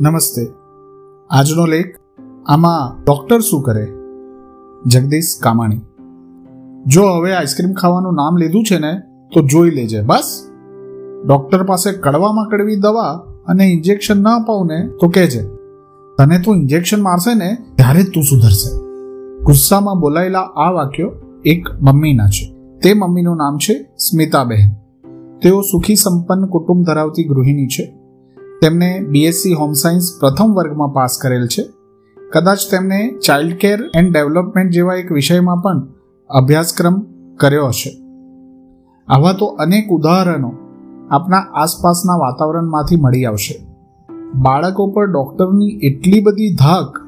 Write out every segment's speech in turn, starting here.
નમસ્તે. આજનો લેખ આમાં ડૉક્ટર શું કરે? જગદીશ કામાણી. જો હવે આઈસ્ક્રીમ ખાવાનું નામ લીધું છે ને, તો જોઈ લેજે, બસ. ડૉક્ટર પાસે કડવામાં કડવી દવા અને ઇન્જેક્શન ના અપાવું ને, તો કહેજે, તને તો ઇન્જેક્શન મારશે ને, ત્યારે તું સુધરશે. ગુસ્સામાં બોલાયેલા આ વાક્યો એક મમ્મીના છે. તે મમ્મીનું નામ છે સ્મિતાબહેન તેઓ સુખી સંપન્ન કુટુંબ ધરાવતી ગૃહિણી છે. તેમને બીએસસી હોમ સાયન્સ પ્રથમ વર્ગમાં પાસ કરેલ છે. કદાચ તેમને ચાઇલ્ડ કેર એન્ડ ડેવલપમેન્ટ જેવા એક વિષયમાં પણ અભ્યાસક્રમ કર્યો હશે. આવા તો અનેક ઉદાહરણો આપણા આસપાસના વાતાવરણમાંથી મળી આવશે. બાળકો પર ડૉક્ટરની એટલી બધી ધાક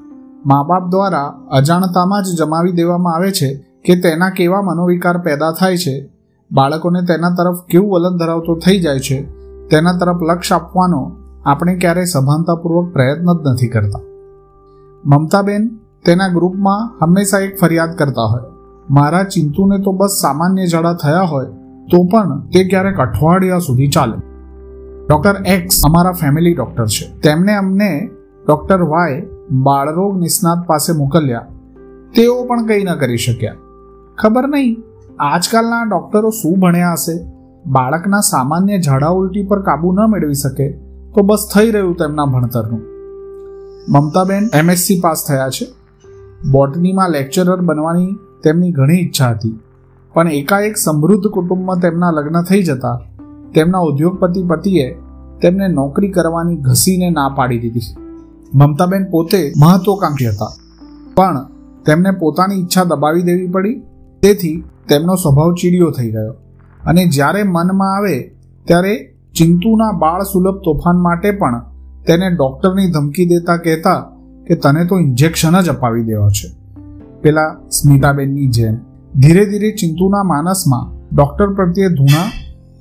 મા બાપ દ્વારા અજાણતામાં જ જમાવી દેવામાં આવે છે કે તેના કેવા મનોવિકાર પેદા થાય છે, બાળકોને તેના તરફ કેવું વલણ ધરાવતો થઈ જાય છે, તેના તરફ લક્ષ આપવાનો આપણે ક્યારેય સભાનતાપૂર્વક પ્રયત્ન જ નથી કરતા. મમતાબેન તેના ગ્રુપમાં હંમેશા એક ફરિયાદ કરતા હોય. મારા ચિંતુને તો બસ સામાન્ય ઝાડા થયા હોય, તો પણ તે ક્યારેક અઠવાડિયા સુધી ચાલે. ડોક્ટર એક્સ અમારા ફેમિલી ડોક્ટર છે. તેમણે અમને ડોક્ટર વાય બાળરોગ નિષ્ણાત પાસે મોકલ્યા. તેઓ પણ કંઈ ન કરી શક્યા. ખબર નહીં, આજકાલના ડોક્ટરો શું ભણ્યા હશે? બાળકના સામાન્ય ઝાડા ઉલટી પર કાબુ ન મેળવી શકે. તો બસ થઈ રહ્યું તેમના ભણતરનું. મમતાબેન એમએસસી પાસ થયા છે. બોટનીમાં લેક્ચરર બનવાની તેમની ઘણી ઈચ્છા હતી. પણ એકાએક સમૃદ્ધ કુટુંબમાં તેમના લગ્ન થઈ જતા તેમના ઉદ્યોગપતિ પતિએ તેમને નોકરી કરવાની ઘસીને ના પાડી દીધી મમતાબેન પોતે મહત્વકાંક્ષી હતા. પણ તેમને પોતાની ઈચ્છા દબાવી દેવી પડી. તેથી તેમનો સ્વભાવ ચીડિયો થઈ ગયો. અને જ્યારે મનમાં આવે ત્યારે ચિંતુના બાળ સુલભ તોફાન માટે પણ તેને ડોક્ટરની ધમકી દેતા કહેતા કે તને તો ઇન્જેક્શન જ અપાવી દેવા છે. પેલા સ્મિતાબેનની જેમ. ધીરે ધીરે ચિંતુના માનસમાં ડોક્ટર પ્રત્યે ધૂણા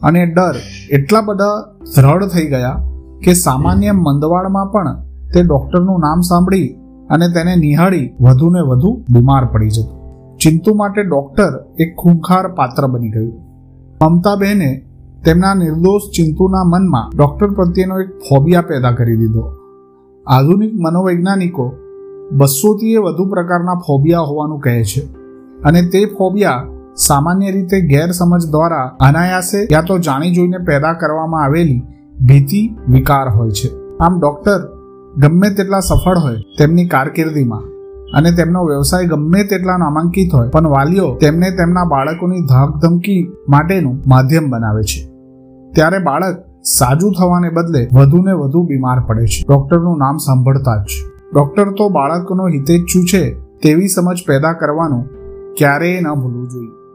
અને ડર એટલા બધા દ્રઢ થઈ ગયા કે સામાન્ય મંદવાડમાં પણ તે ડોક્ટરનું નામ સાંભળી અને તેને નિહાળી વધુને વધુ બીમાર પડી જતો. ચિંતુ માટે ડોક્ટર એક ખૂંખાર પાત્ર બની ગયું. મમતાબેને તેમના નિર્દોષ ચિંતુના મનમાં ડોક્ટર પ્રત્યેનો એક ફોબિયા પેદા કરી દીધો. આધુનિક મનોવૈજ્ઞાનિકો બસોથી વધુ પ્રકારના ફોબિયા હોવાનું કહે છે અને તે ફોબિયા સામાન્ય રીતે ગેરસમજ દ્વારા અનાયાસે યા તો જાણી જોઈને પેદા કરવામાં આવેલી ભીતિ વિકાર હોય છે. આમ ડોક્ટર ગમે તેટલા સફળ હોય તેમની કારકિર્દીમાં અને તેમનો વ્યવસાય ગમે તેટલા નામાંકિત હોય, પણ વાલીઓ તેમને તેમના બાળકોની ધાકધમકી માટેનું માધ્યમ બનાવે છે. ત્યારે બાળક સાજું થવાને બદલે વધુને વધુ બીમાર પડે છે. ડોક્ટરનું નામ સાંભળતા જ. ડોક્ટર તો બાળકનો હિતેચ્છુ છે તેવી સમજ પેદા કરવાનું ક્યારેય ન ભૂલવું જોઈએ.